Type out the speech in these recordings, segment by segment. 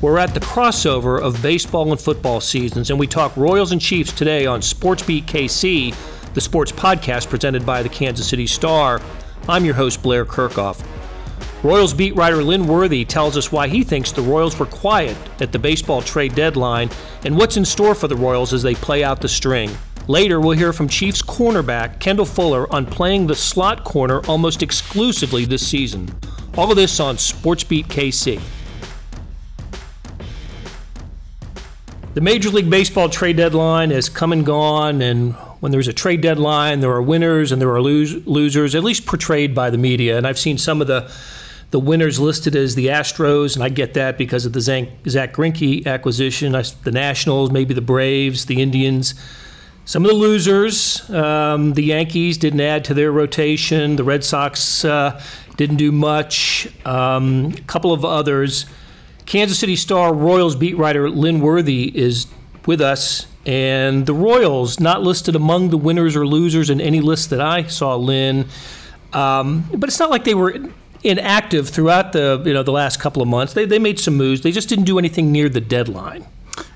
We're at the crossover of baseball and football seasons, and we talk Royals and Chiefs today on Sports Beat KC, the sports podcast presented by the Kansas City Star. I'm your host, Blair Kerkhoff. Royals beat writer Lynn Worthy tells us why he thinks the Royals were quiet at the baseball trade deadline and what's in store for the Royals as they play out the string. Later, we'll hear from Chiefs cornerback Kendall Fuller on playing the slot corner almost exclusively this season. All of this on Sports Beat KC. The Major League Baseball trade deadline has come and gone, and when there's a trade deadline, there are winners and there are lose, losers, at least portrayed by the media. And I've seen some of the the winners listed as the Astros, and I get that because of the Zach, Zach Greinke acquisition. I, the Nationals, maybe the Braves, the Indians. Some of the losers, um, the Yankees didn't add to their rotation. The Red Sox uh, didn't do much. Um, a couple of others. Kansas City Star Royals beat writer Lynn Worthy is with us, and the Royals not listed among the winners or losers in any list that I saw, Lynn. Um, but it's not like they were inactive throughout the you know the last couple of months. They they made some moves. They just didn't do anything near the deadline.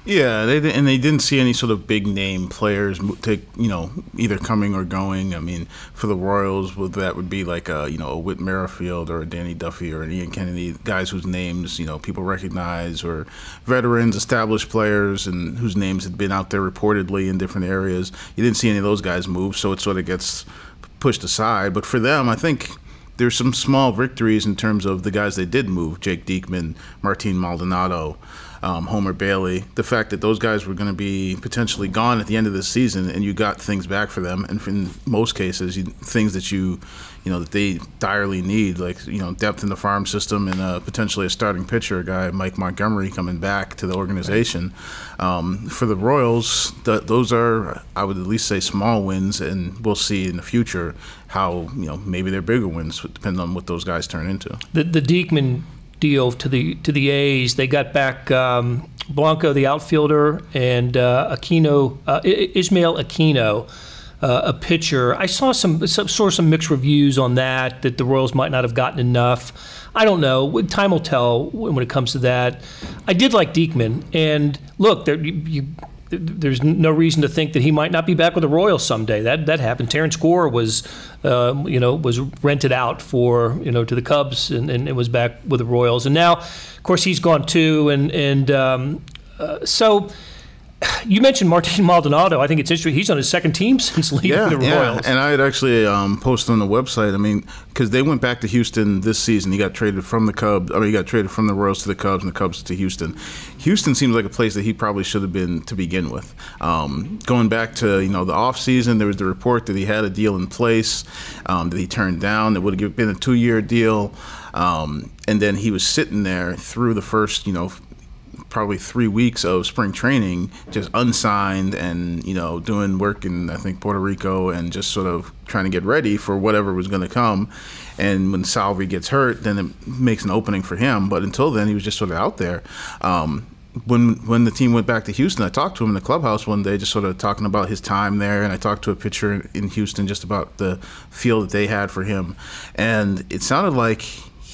Yeah, they, and they didn't see any sort of big name players take you know either coming or going. I mean, for the Royals, that would be like a you know a Whit Merrifield or a Danny Duffy or an Ian Kennedy, guys whose names you know people recognize, or veterans, established players, and whose names had been out there reportedly in different areas. You didn't see any of those guys move, so it sort of gets pushed aside. But for them, I think there's some small victories in terms of the guys they did move: Jake Diekman, Martin Maldonado um, Homer Bailey, the fact that those guys were going to be potentially gone at the end of the season, and you got things back for them, and in most cases, you, things that you, you know, that they direly need, like you know, depth in the farm system and uh, potentially a starting pitcher, a guy Mike Montgomery coming back to the organization. Um, for the Royals, those are, I would at least say, small wins, and we'll see in the future how you know maybe they're bigger wins, depending on what those guys turn into. The the Diekman deal to the to the A's. They got back um, Blanco, the outfielder, and uh, Aquino, uh, Ismael Aquino, uh, a pitcher. I saw some, some saw some mixed reviews on that that the Royals might not have gotten enough. I don't know. Time will tell when it comes to that. I did like Diekman, and look, there, you, you there's no reason to think that he might not be back with the Royals someday. That that happened. Terrance Gore was, uh, you know, was rented out for you know to the Cubs and, and was back with the Royals. And now, of course, he's gone too. And and um, uh, so you mentioned Martin Maldonado. I think it's history. He's on his second team since leaving yeah, the Royals. Yeah, and I had actually um, posted on the website. I mean, because they went back to Houston this season. He got traded from the Cubs. I mean, he got traded from the Royals to the Cubs, and the Cubs to Houston. Houston seems like a place that he probably should have been to begin with. Um, going back to you know the offseason, there was the report that he had a deal in place um, that he turned down. That would have been a two-year deal. Um, and then he was sitting there through the first, you know, probably three weeks of spring training, just unsigned and you know doing work in I think Puerto Rico and just sort of trying to get ready for whatever was going to come. And when Salvy gets hurt, then it makes an opening for him. But until then, he was just sort of out there. Um, when when the team went back to Houston, I talked to him in the clubhouse one day, just sort of talking about his time there, and I talked to a pitcher in Houston just about the feel that they had for him, and it sounded like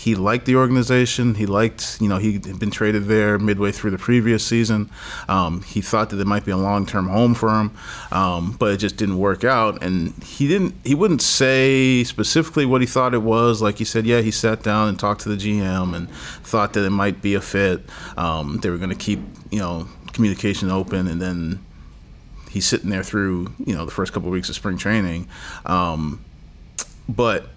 he liked the organization. He liked, you know, he had been traded there midway through the previous season. Um, he thought that it might be a long-term home for him, um, but it just didn't work out. And he didn't, he wouldn't say specifically what he thought it was. Like he said, yeah, he sat down and talked to the GM and thought that it might be a fit. Um, they were going to keep, you know, communication open, and then he's sitting there through, you know, the first couple of weeks of spring training. Um, but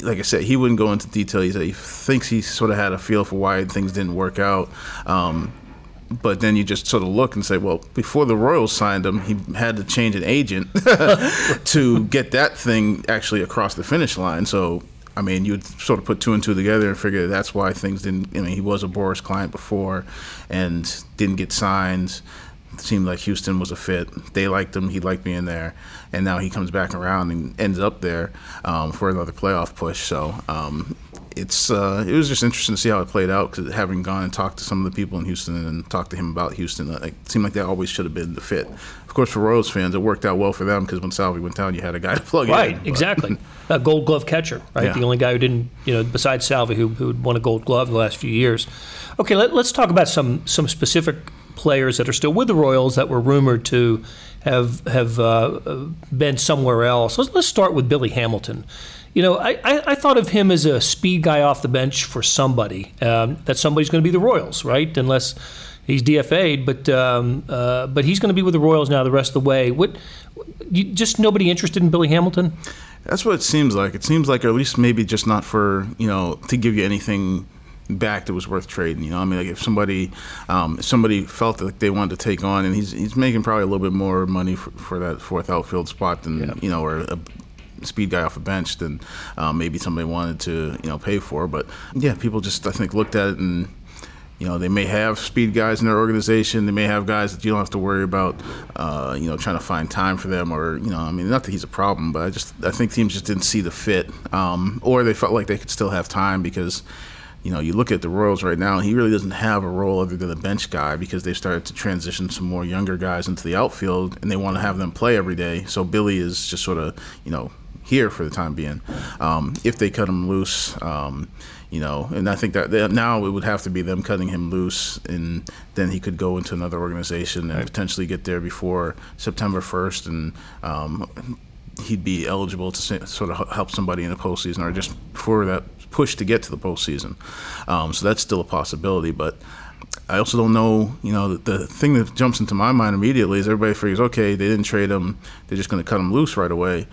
like I said, he wouldn't go into detail. He said he thinks he sort of had a feel for why things didn't work out. Um, but then you just sort of look and say, well, before the Royals signed him, he had to change an agent to get that thing actually across the finish line. So, I mean, you'd sort of put two and two together and figure that's why things didn't. I mean, he was a Boras client before and didn't get signed seemed like Houston was a fit. They liked him. He liked being there, and now he comes back around and ends up there um, for another playoff push. So um, it's uh, it was just interesting to see how it played out because having gone and talked to some of the people in Houston and talked to him about Houston, uh, it seemed like that always should have been the fit. Of course, for Royals fans, it worked out well for them because when Salvi went down, you had a guy to plug Right, in. Right, exactly. A Gold Glove catcher, right? Yeah. The only guy who didn't, you know, besides Salvi, who who won a Gold Glove the last few years. Okay, let, let's talk about some some specific players that are still with the Royals that were rumored to have have uh, been somewhere else. Let's, let's start with Billy Hamilton. You know, I, I, I thought of him as a speed guy off the bench for somebody. Um, that somebody's going to be the Royals, right? Unless he's DFA'd, but um, uh, but he's going to be with the Royals now the rest of the way. What? You, just nobody interested in Billy Hamilton? That's what it seems like. It seems like, or at least maybe just not for you know to give you anything back that was worth trading. You know, I mean, like if somebody um, if somebody felt that they wanted to take on, and he's he's making probably a little bit more money for, for that fourth outfield spot than you know, or a speed guy off a bench than um, maybe somebody wanted to you know pay for. But yeah, people just I think looked at it and. You know, they may have speed guys in their organization. They may have guys that you don't have to worry about, uh, you know, trying to find time for them or, you know, I mean, not that he's a problem, but I just, I think teams just didn't see the fit. Um, or they felt like they could still have time because, you know, you look at the Royals right now, he really doesn't have a role other than a bench guy because they've started to transition some more younger guys into the outfield and they want to have them play every day. So Billy is just sort of, you know, here for the time being. Um, if they cut him loose, um, you know, and I think that that now it would have to be them cutting him loose, and then he could go into another organization and potentially get there before September 1st, and um, he'd be eligible to sort of help somebody in the postseason or just for that push to get to the postseason. Um, so that's still a possibility, but. I also don't know, you know, the, the thing that jumps into my mind immediately is everybody figures, okay, they didn't trade him, they're just going to cut him loose right away.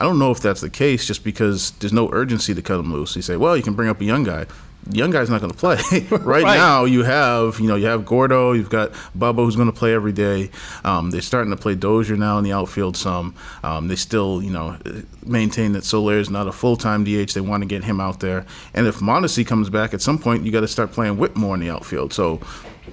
I don't know if that's the case just because there's no urgency to cut him loose. You say, well, you can bring up a young guy. Young guy's not going to play. right, Right. now, you have, you know, you have Gordo, you've got Bubba who's going to play every day. Um, they're starting to play Dozier now in the outfield some. Um, they still, you know, maintain that Soler is not a full time DH. They want to get him out there. And if Mondesi comes back at some point, you got to start playing Whit more in the outfield. So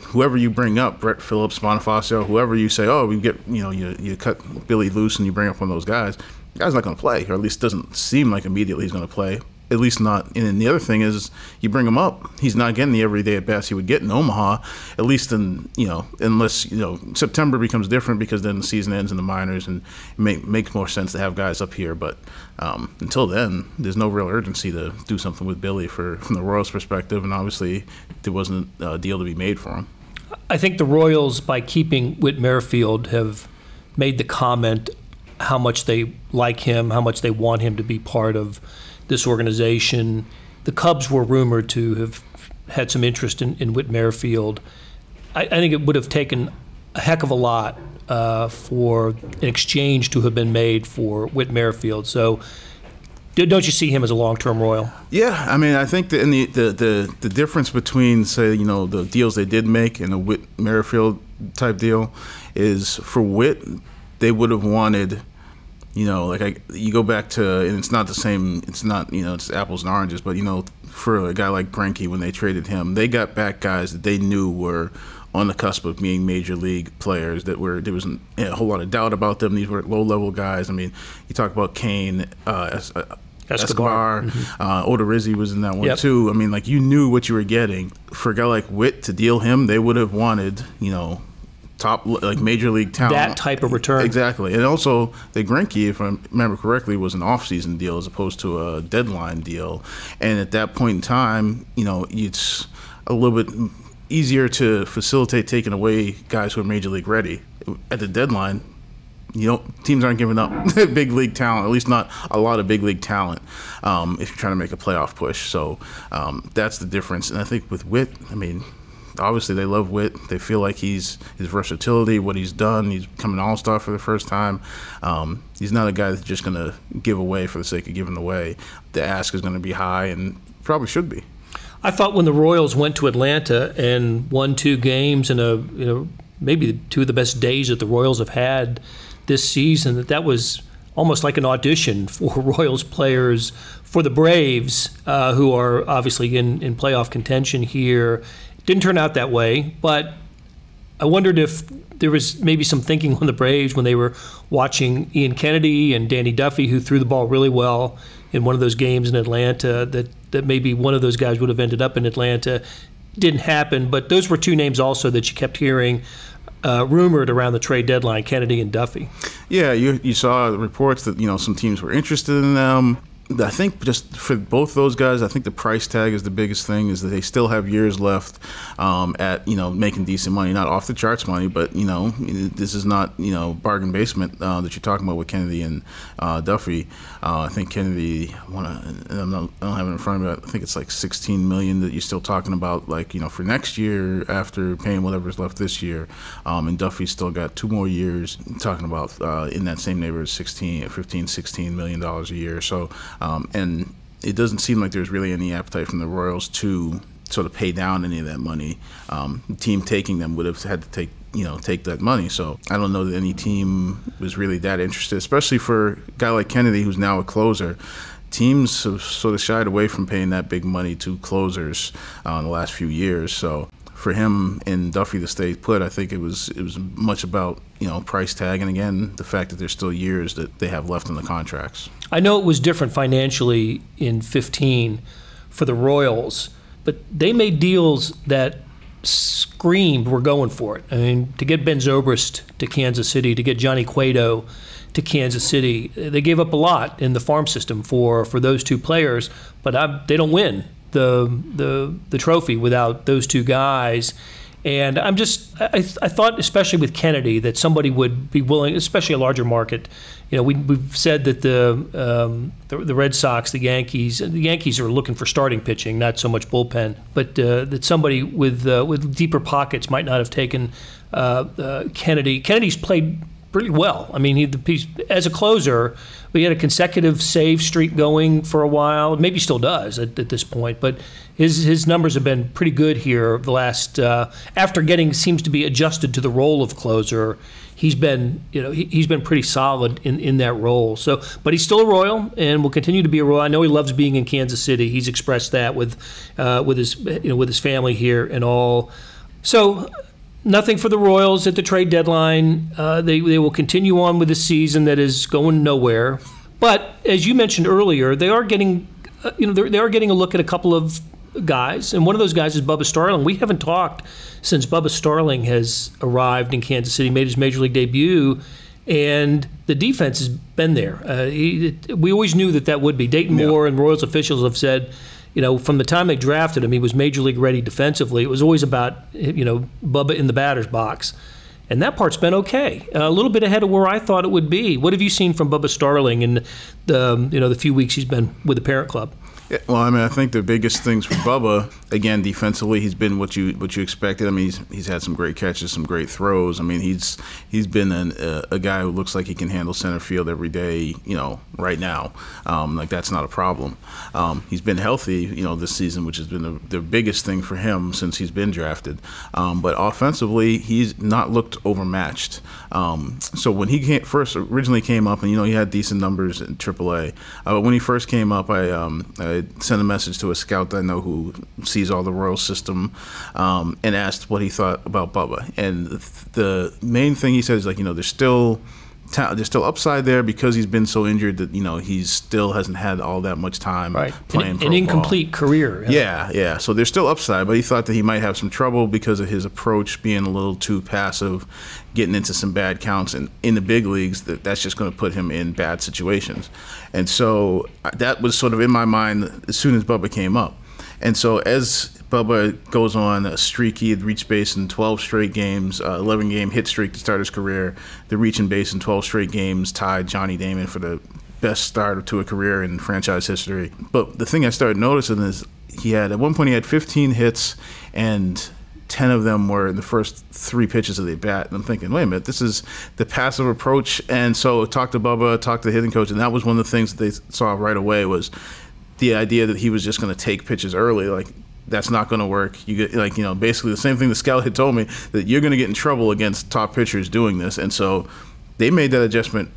whoever you bring up, Brett Phillips, Bonifacio, whoever you say, oh, we get, you know, you, you cut Billy loose and you bring up one of those guys, the guy's not going to play, or at least doesn't seem like immediately he's going to play. At least not. And then the other thing is, you bring him up, he's not getting the everyday at bats he would get in Omaha. At least in you know, unless you know September becomes different because then the season ends in the minors and it make, makes more sense to have guys up here. But um, until then, there's no real urgency to do something with Billy for from the Royals' perspective, and obviously there wasn't a deal to be made for him. I think the Royals, by keeping Whit Merrifield, have made the comment how much they like him, how much they want him to be part of this organization. The Cubs were rumored to have had some interest in, in Whit Merrifield. I, I think it would have taken a heck of a lot uh, for an exchange to have been made for Whit Merrifield. So, do- don't you see him as a long-term Royal? Yeah, I mean, I think that in the, the, the, the difference between, say, you know, the deals they did make and a Whit Merrifield type deal is for Whit, they would have wanted, you know, like I, you go back to, and it's not the same, it's not, you know, it's apples and oranges, but, you know, for a guy like Greinke, when they traded him, they got back guys that they knew were on the cusp of being major league players that were there wasn't a whole lot of doubt about them. These were low level guys. I mean, you talk about Cain, uh, uh, Escobar. Escobar, uh, Odorizzi was in that one Yep. too. I mean, like you knew what you were getting. For a guy like Whit to deal him, they would have wanted, you know, top like major league talent. That type of return. Exactly, and also the Greinke, if I remember correctly, was an off-season deal as opposed to a deadline deal. And at that point in time, you know, it's a little bit easier to facilitate taking away guys who are major league ready at the deadline. You know, teams aren't giving up big league talent, at least not a lot of big league talent, um, if you're trying to make a playoff push. So um, that's the difference. And I think with Whit, I mean, obviously they love Whit. They feel like he's his versatility, what he's done. He's coming all star for the first time. Um, he's not a guy that's just going to give away for the sake of giving away. The ask is going to be high, and probably should be. I thought when the Royals went to Atlanta and won two games in a you know maybe two of the best days that the Royals have had this season that that was almost like an audition for Royals players for the Braves uh, who are obviously in in playoff contention here. Didn't turn out that way, but I wondered if there was maybe some thinking on the Braves when they were watching Ian Kennedy and Danny Duffy, who threw the ball really well in one of those games in Atlanta that, that maybe one of those guys would have ended up in Atlanta. Didn't happen, but those were two names also that you kept hearing uh, rumored around the trade deadline Kennedy and Duffy. Yeah, you, you saw reports that you know some teams were interested in them. I think just for both those guys, I think the price tag is the biggest thing. Is that they still have years left um, at you know making decent money, not off the charts money, but you know this is not you know bargain basement uh, that you're talking about with Kennedy and uh, Duffy. Uh, I think Kennedy, wanna, not, I don't have it in front of me. I think it's like 16 million that you're still talking about, like you know for next year after paying whatever's left this year, um, and Duffy's still got two more years. Talking about uh, in that same neighborhood, 16, 15, 16 million dollars a year. So um, and it doesn't seem like there's really any appetite from the Royals to sort of pay down any of that money. Um, the team taking them would have had to take you know take that money. So I don't know that any team was really that interested, especially for a guy like Kennedy, who's now a closer. Teams have sort of shied away from paying that big money to closers uh, in the last few years. So for him and Duffy to stay put, I think it was it was much about you know price tag and again the fact that there's still years that they have left in the contracts. I know it was different financially in 15 for the Royals, but they made deals that screamed we're going for it. I mean, to get Ben Zobrist to Kansas City, to get Johnny Cueto to Kansas City, they gave up a lot in the farm system for for those two players, but I, they don't win the the the trophy without those two guys. And I'm just, I, I thought, especially with Kennedy, that somebody would be willing, especially a larger market. You know, we, we've said that the, um, the, the Red Sox, the Yankees, the Yankees are looking for starting pitching, not so much bullpen, but uh, that somebody with uh, with deeper pockets might not have taken uh, uh Kennedy. Kennedy's played pretty well. I mean, he, the, as a closer, we had a consecutive save streak going for a while. Maybe still does at, at this point, but his his numbers have been pretty good here the last. Uh, after getting seems to be adjusted to the role of closer, he's been you know he, has been pretty solid in, in that role. So, but he's still a Royal and will continue to be a Royal. I know he loves being in Kansas City. He's expressed that with uh, with his you know with his family here and all. So nothing for the Royals at the trade deadline. Uh, they, they will continue on with a season that is going nowhere. But as you mentioned earlier, they are getting, uh, you know, they are getting a look at a couple of guys, and one of those guys is Bubba Starling. We haven't talked since Bubba Starling has arrived in Kansas City, made his major league debut, and the defense has been there. Uh, he, it, we always knew that that would be. Dayton yeah. Moore and Royals officials have said you know, from the time they drafted him, he was major league ready defensively. It was always about, you know, Bubba in the batter's box. And that part's been okay, a little bit ahead of where I thought it would be. What have you seen from Bubba Starling in the, you know, the few weeks he's been with the parent club? Yeah, well, I mean, I think the biggest things for Bubba, again, defensively, he's been what you what you expected. I mean, he's he's had some great catches, some great throws. I mean, he's he's been an, a, a, guy who looks like he can handle center field every day. You know, right now, um, like that's not a problem. Um, he's been healthy, you know, this season, which has been the, the biggest thing for him since he's been drafted. Um, but offensively, he's not looked overmatched. Um, so when he came, first originally came up, and you know, he had decent numbers in AAA. Uh, when he first came up, I, um, I sent a message to a scout that I know who sees all the Royal system um, and asked what he thought about Bubba. And the main thing he said is like, you know, there's still there's still upside there because he's been so injured that you know he still hasn't had all that much time right. playing an, an incomplete ball. career. Yeah. yeah, yeah. So there's still upside, but he thought that he might have some trouble because of his approach being a little too passive, getting into some bad counts, and in the big leagues, that that's just going to put him in bad situations. And so uh, that was sort of in my mind as soon as Bubba came up. And so as Bubba goes on a streak. He had reached base in 12 straight games, uh, 11 game hit streak to start his career. The reaching base in 12 straight games tied Johnny Damon for the best start to a career in franchise history. But the thing I started noticing is he had at one point he had 15 hits and 10 of them were in the first three pitches of the bat. And I'm thinking, wait a minute, this is the passive approach. And so talked to Bubba, talked to the hitting coach, and that was one of the things that they saw right away was the idea that he was just going to take pitches early. Like that's not going to work. You get like you know basically the same thing the scout had told me that you're going to get in trouble against top pitchers doing this, and so they made that adjustment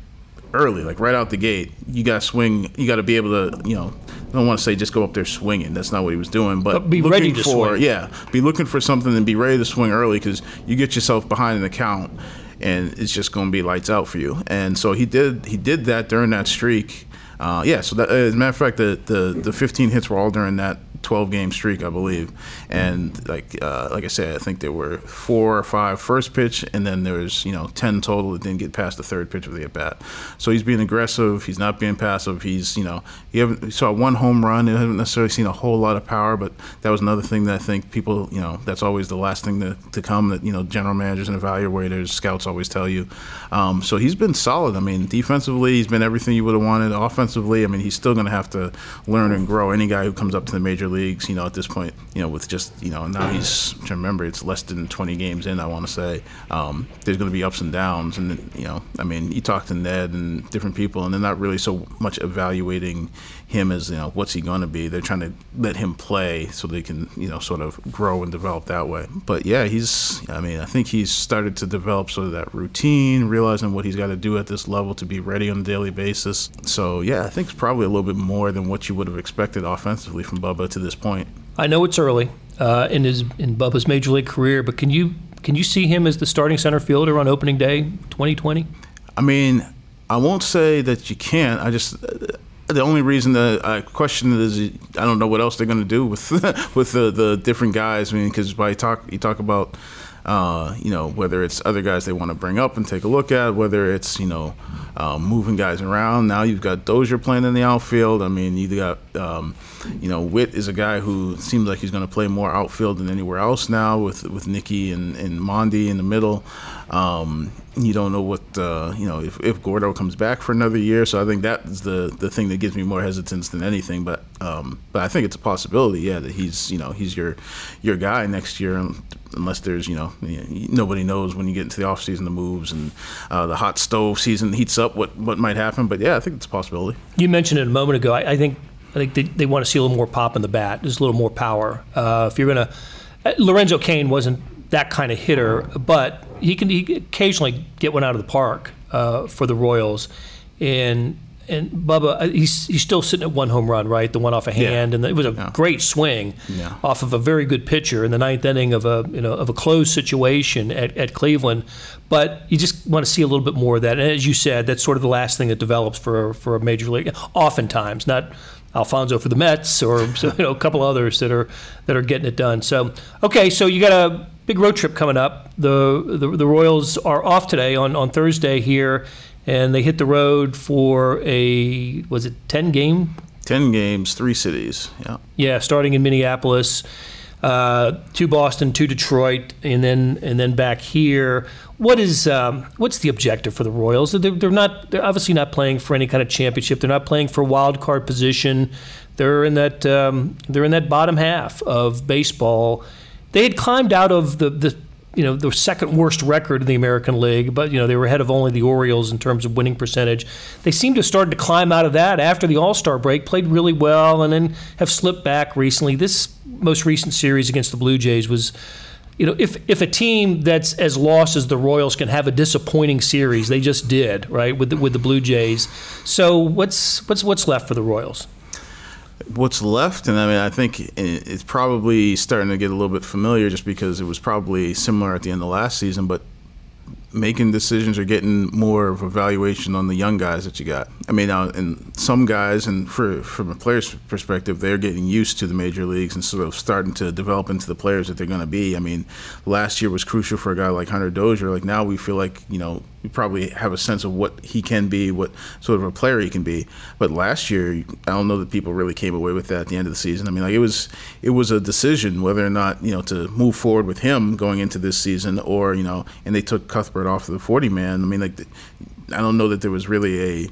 early, like right out the gate. You got to swing. You got to be able to you know. I don't want to say just go up there swinging. That's not what he was doing, but, but be ready to for swing. yeah, be looking for something and be ready to swing early because you get yourself behind in the count, and it's just going to be lights out for you. And so he did. He did that during that streak. uh, yeah. So that, as a matter of fact, the, the the 15 hits were all during that 12 game streak, I believe. And like uh, like I said, I think there were four or five first pitch, and then there was you know 10 total that didn't get past the third pitch of the at bat. So he's being aggressive. He's not being passive. He's you know you haven't saw one home run. You haven't necessarily seen a whole lot of power, but that was another thing that I think people you know that's always the last thing to, to come that you know general managers and evaluators, scouts always tell you. Um, so he's been solid. I mean, defensively, he's been everything you would have wanted. Offensively, I mean, he's still going to have to learn and grow. Any guy who comes up to the major leagues, you know, at this point, you know, with just, you know, now he's, to remember, it's less than 20 games in, I want to say. Um, there's going to be ups and downs. And, you know, I mean, you talk to Ned and different people, and they're not really so much evaluating him as, you know, what's he going to be. They're trying to let him play so they can, you know, sort of grow and develop that way. But yeah, he's, I mean, I think he's started to develop sort of that routine, realizing what he's got to do at this level to be ready on a daily basis. So yeah, I think it's probably a little bit more than what you would have expected offensively from Bubba to this point. I know it's early uh, in his in Bubba's major league career, but can you can you see him as the starting center fielder on opening day 2020? I mean, I won't say that you can't. I just the only reason that I question it is I don't know what else they're going to do with with the, the different guys. I mean, because by talk you talk about uh, you know whether it's other guys they want to bring up and take a look at, whether it's you know um, moving guys around. Now you've got Dozier playing in the outfield. I mean, you got um, you know Whit is a guy who seems like he's going to play more outfield than anywhere else now with with Nicky and and Mondi in the middle. Um, you don't know what uh, you know if, if Gordo comes back for another year. So I think that's the the thing that gives me more hesitance than anything. But um, but I think it's a possibility, yeah, that he's you know he's your your guy next year, unless there's you know nobody knows when you get into the offseason the moves and uh, the hot stove season heats up what what might happen. But yeah, I think it's a possibility. You mentioned it a moment ago. I, I think I think they, they want to see a little more pop in the bat, just a little more power. Uh, if you're gonna, uh, Lorenzo Cain wasn't that kind of hitter, but he can he occasionally get one out of the park uh, for the Royals. And and Bubba, uh, he's he's still sitting at one home run, right? The one off a hand, yeah. and it was a yeah. great swing yeah. off of a very good pitcher in the ninth inning of a you know of a closed situation at, at Cleveland. But you just want to see a little bit more of that. And as you said, that's sort of the last thing that develops for for a major league. Oftentimes, not Alfonso for the Mets or you know a couple others that are that are getting it done. So okay, so you got a big road trip coming up. The the, the Royals are off today on, on Thursday here, and they hit the road for a was it ten game? Ten games, three cities. Yeah. Yeah, starting in Minneapolis, uh, to Boston, to Detroit, and then and then back here. What is um, what's the objective for the Royals? They're, they're not. They're obviously not playing for any kind of championship. They're not playing for wild card position. They're in that. Um, they're in that bottom half of baseball. They had climbed out of the, the you know the second worst record in the American League, but you know they were ahead of only the Orioles in terms of winning percentage. They seem to have started to climb out of that after the All Star break, played really well, and then have slipped back recently. This most recent series against the Blue Jays was. You know, if, if a team that's as lost as the Royals can have a disappointing series, they just did, right, with the, with the Blue Jays. So what's what's what's left for the Royals? What's left, and I mean, I think it's probably starting to get a little bit familiar just because it was probably similar at the end of last season, but making decisions or getting more of a evaluation on the young guys that you got. I mean, now, and some guys, and for from a player's perspective, they're getting used to the major leagues and sort of starting to develop into the players that they're going to be. I mean, last year was crucial for a guy like Hunter Dozier. Like now, we feel like you know we probably have a sense of what he can be, what sort of a player he can be. But last year, I don't know that people really came away with that at the end of the season. I mean, like it was it was a decision whether or not you know to move forward with him going into this season, or you know, and they took Cuthbert off of the forty man. I mean, like I don't know that there was really a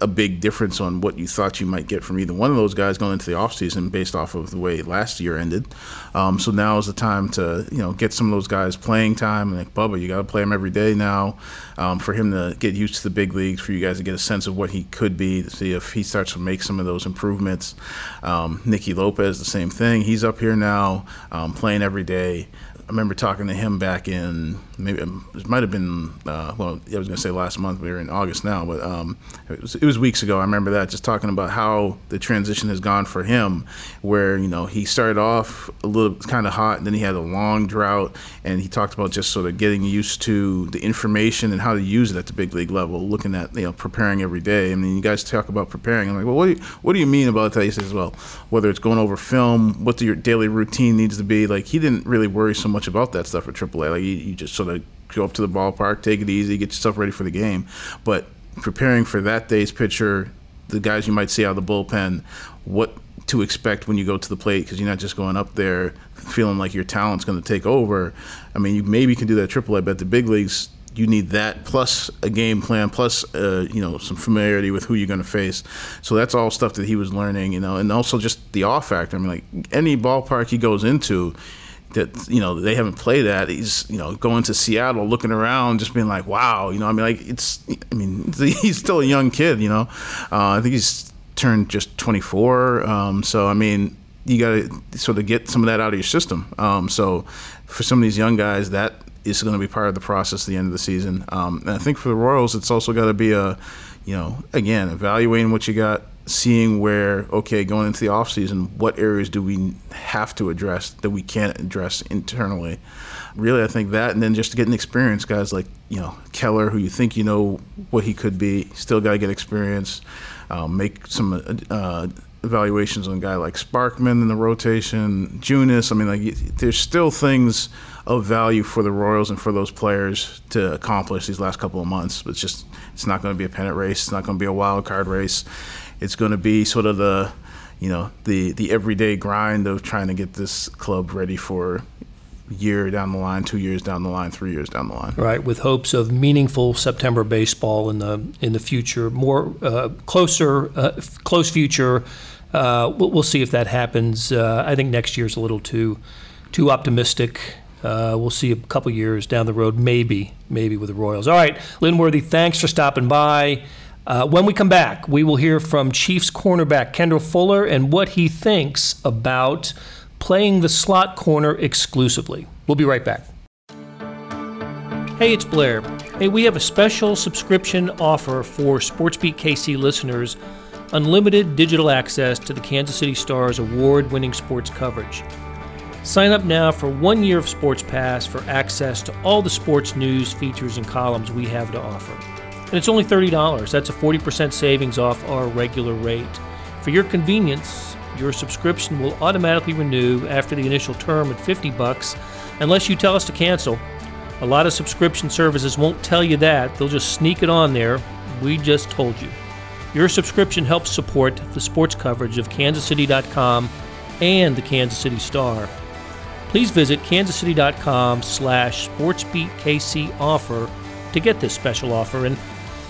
a big difference on what you thought you might get from either one of those guys going into the offseason based off of the way last year ended. Um, so now is the time to you know get some of those guys playing time. And like Bubba, you got to play him every day now um, for him to get used to the big leagues, for you guys to get a sense of what he could be, to see if he starts to make some of those improvements. Um, Nicky Lopez, the same thing. He's up here now um, playing every day I remember talking to him back in maybe it might have been uh, well I was to say last month we are in August now but um, it, was, it was weeks ago I remember that just talking about how the transition has gone for him where you know he started off a little kind of hot and then he had a long drought and he talked about just sort of getting used to the information and how to use it at the big league level looking at you know preparing every day. I mean you guys talk about preparing I'm like well what do you, what do you mean about that? He says well whether it's going over film what your daily routine needs to be? Like he didn't really worry so much about that stuff at AAA. Like you, you just sort of go up to the ballpark, take it easy, get yourself ready for the game. But preparing for that day's pitcher, the guys you might see out of the bullpen, what to expect when you go to the plate because you're not just going up there feeling like your talent's going to take over. I mean, you maybe can do that at AAA, but the big leagues, you need that plus a game plan, plus uh, you know some familiarity with who you're going to face. So that's all stuff that he was learning, you know, and also just the off factor. I mean, like any ballpark he goes into that you know they haven't played at. He's you know going to Seattle, looking around, just being like, wow, you know. I mean, like it's. I mean, he's still a young kid, you know. Uh, I think he's turned just 24. Um, so I mean, you got to sort of get some of that out of your system. Um, so for some of these young guys, that is going to be part of the process at the end of the season. Um, and I think for the Royals, it's also got to be a, you know, again, evaluating what you got seeing where okay going into the off season what areas do we have to address that we can't address internally? Really i think that and then just getting experience guys like you know keller who you think you know what he could be still got to get experience. Um, make some uh, evaluations on a guy like sparkman in the rotation junis i mean like there's still things of value for the royals and for those players to accomplish these last couple of months But it's just it's not going to be a pennant race it's not going to be a wild card race it's going to be sort of the you know the the everyday grind of trying to get this club ready for year down the line, two years down the line, three years down the line. Right, with hopes of meaningful September baseball in the in the future, more uh, closer, uh, close future. Uh, we'll, we'll, see if that happens. Uh, I think next year's a little too too optimistic. Uh, we'll see a couple years down the road, maybe, maybe with the Royals. All right, Lynn Worthy, thanks for stopping by. Uh, when we come back, we will hear from Chiefs cornerback Kendall Fuller and what he thinks about playing the slot corner exclusively. We'll be right back. Hey, it's Blair. Hey, we have a special subscription offer for SportsBeat KC listeners unlimited digital access to the Kansas City Stars award winning sports coverage. Sign up now for one year of Sports Pass for access to all the sports news, features, and columns we have to offer and it's only $30. That's a 40% savings off our regular rate. For your convenience, your subscription will automatically renew after the initial term at 50 bucks unless you tell us to cancel. A lot of subscription services won't tell you that. They'll just sneak it on there. We just told you. Your subscription helps support the sports coverage of kansascity.com and the Kansas City Star. Please visit kansascity.com slash to get this special offer and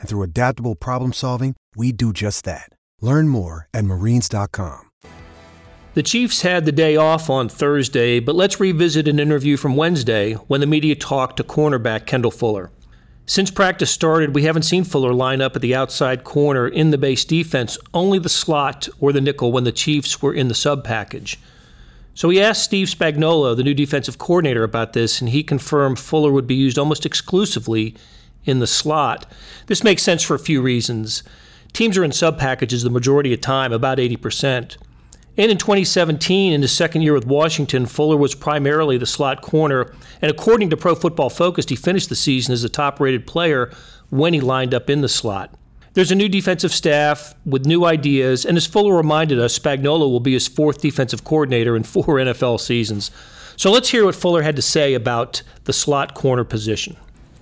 And through adaptable problem solving, we do just that. Learn more at marines.com. The Chiefs had the day off on Thursday, but let's revisit an interview from Wednesday when the media talked to cornerback Kendall Fuller. Since practice started, we haven't seen Fuller line up at the outside corner in the base defense, only the slot or the nickel when the Chiefs were in the sub package. So he asked Steve Spagnuolo, the new defensive coordinator, about this, and he confirmed Fuller would be used almost exclusively in the slot. This makes sense for a few reasons. Teams are in sub packages the majority of time, about 80%. And in 2017, in his second year with Washington, Fuller was primarily the slot corner. And according to Pro Football Focus, he finished the season as the top rated player when he lined up in the slot. There's a new defensive staff with new ideas, and as Fuller reminded us, Spagnuolo will be his fourth defensive coordinator in four NFL seasons. So let's hear what Fuller had to say about the slot corner position.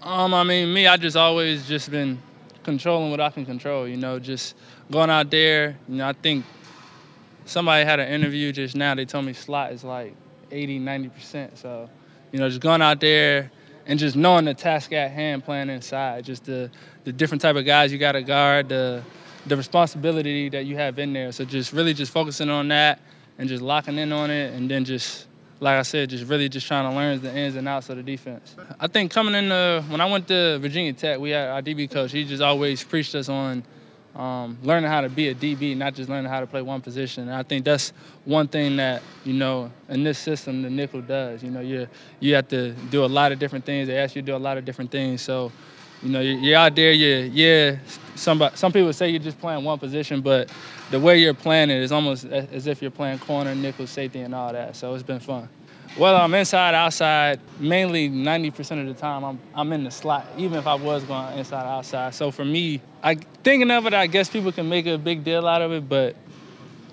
Um, I mean, me, I just always just been controlling what I can control. You know, just going out there. You know, I think somebody had an interview just now. They told me slot is like 80, 90 percent. So, you know, just going out there and just knowing the task at hand playing inside, just the the different type of guys you got to guard, the the responsibility that you have in there. So just really just focusing on that and just locking in on it, and then just like I said, just really just trying to learn the ins and outs of the defense. I think coming in the, when I went to Virginia Tech, we had our DB coach. He just always preached us on um, learning how to be a DB, not just learning how to play one position. And I think that's one thing that you know in this system the nickel does. You know, you you have to do a lot of different things. They ask you to do a lot of different things. So, you know, you're out there. You yeah. Some some people say you're just playing one position, but the way you're playing it is almost as if you're playing corner, nickel, safety, and all that. So it's been fun. Well, I'm inside, outside. Mainly 90% of the time, I'm I'm in the slot, even if I was going inside, outside. So for me, I thinking of it, I guess people can make a big deal out of it, but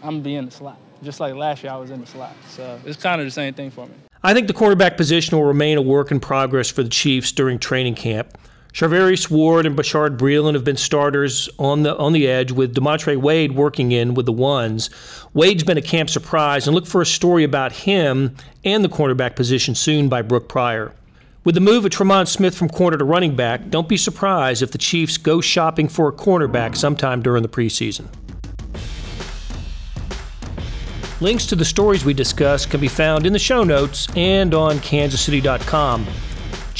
I'm be in the slot. Just like last year, I was in the slot. So it's kind of the same thing for me. I think the quarterback position will remain a work in progress for the Chiefs during training camp. Charvarius Ward and Bashaud Breeland have been starters on the on the edge, with D'Montre Wade working in with the ones. Wade's been a camp surprise, and look for a story about him and the cornerback position soon by Brooke Pryor. With the move of Tremon Smith from corner to running back, don't be surprised if the Chiefs go shopping for a cornerback sometime during the preseason. Links to the stories we discuss can be found in the show notes and on kansascity.com.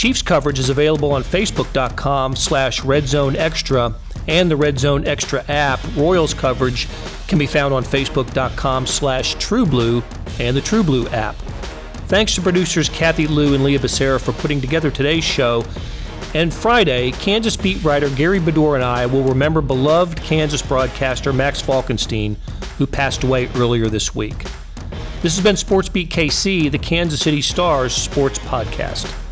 Chiefs coverage is available on facebook.com slash redzoneextra and the Red Zone Extra app. Royals coverage can be found on facebook.com slash trueblue and the TrueBlue app. Thanks to producers Kathy Liu and Leah Becerra for putting together today's show. And Friday, Kansas beat writer Gary Bedore and I will remember beloved Kansas broadcaster Max Falkenstein, who passed away earlier this week. This has been Sports Beat KC, the Kansas City Stars sports podcast.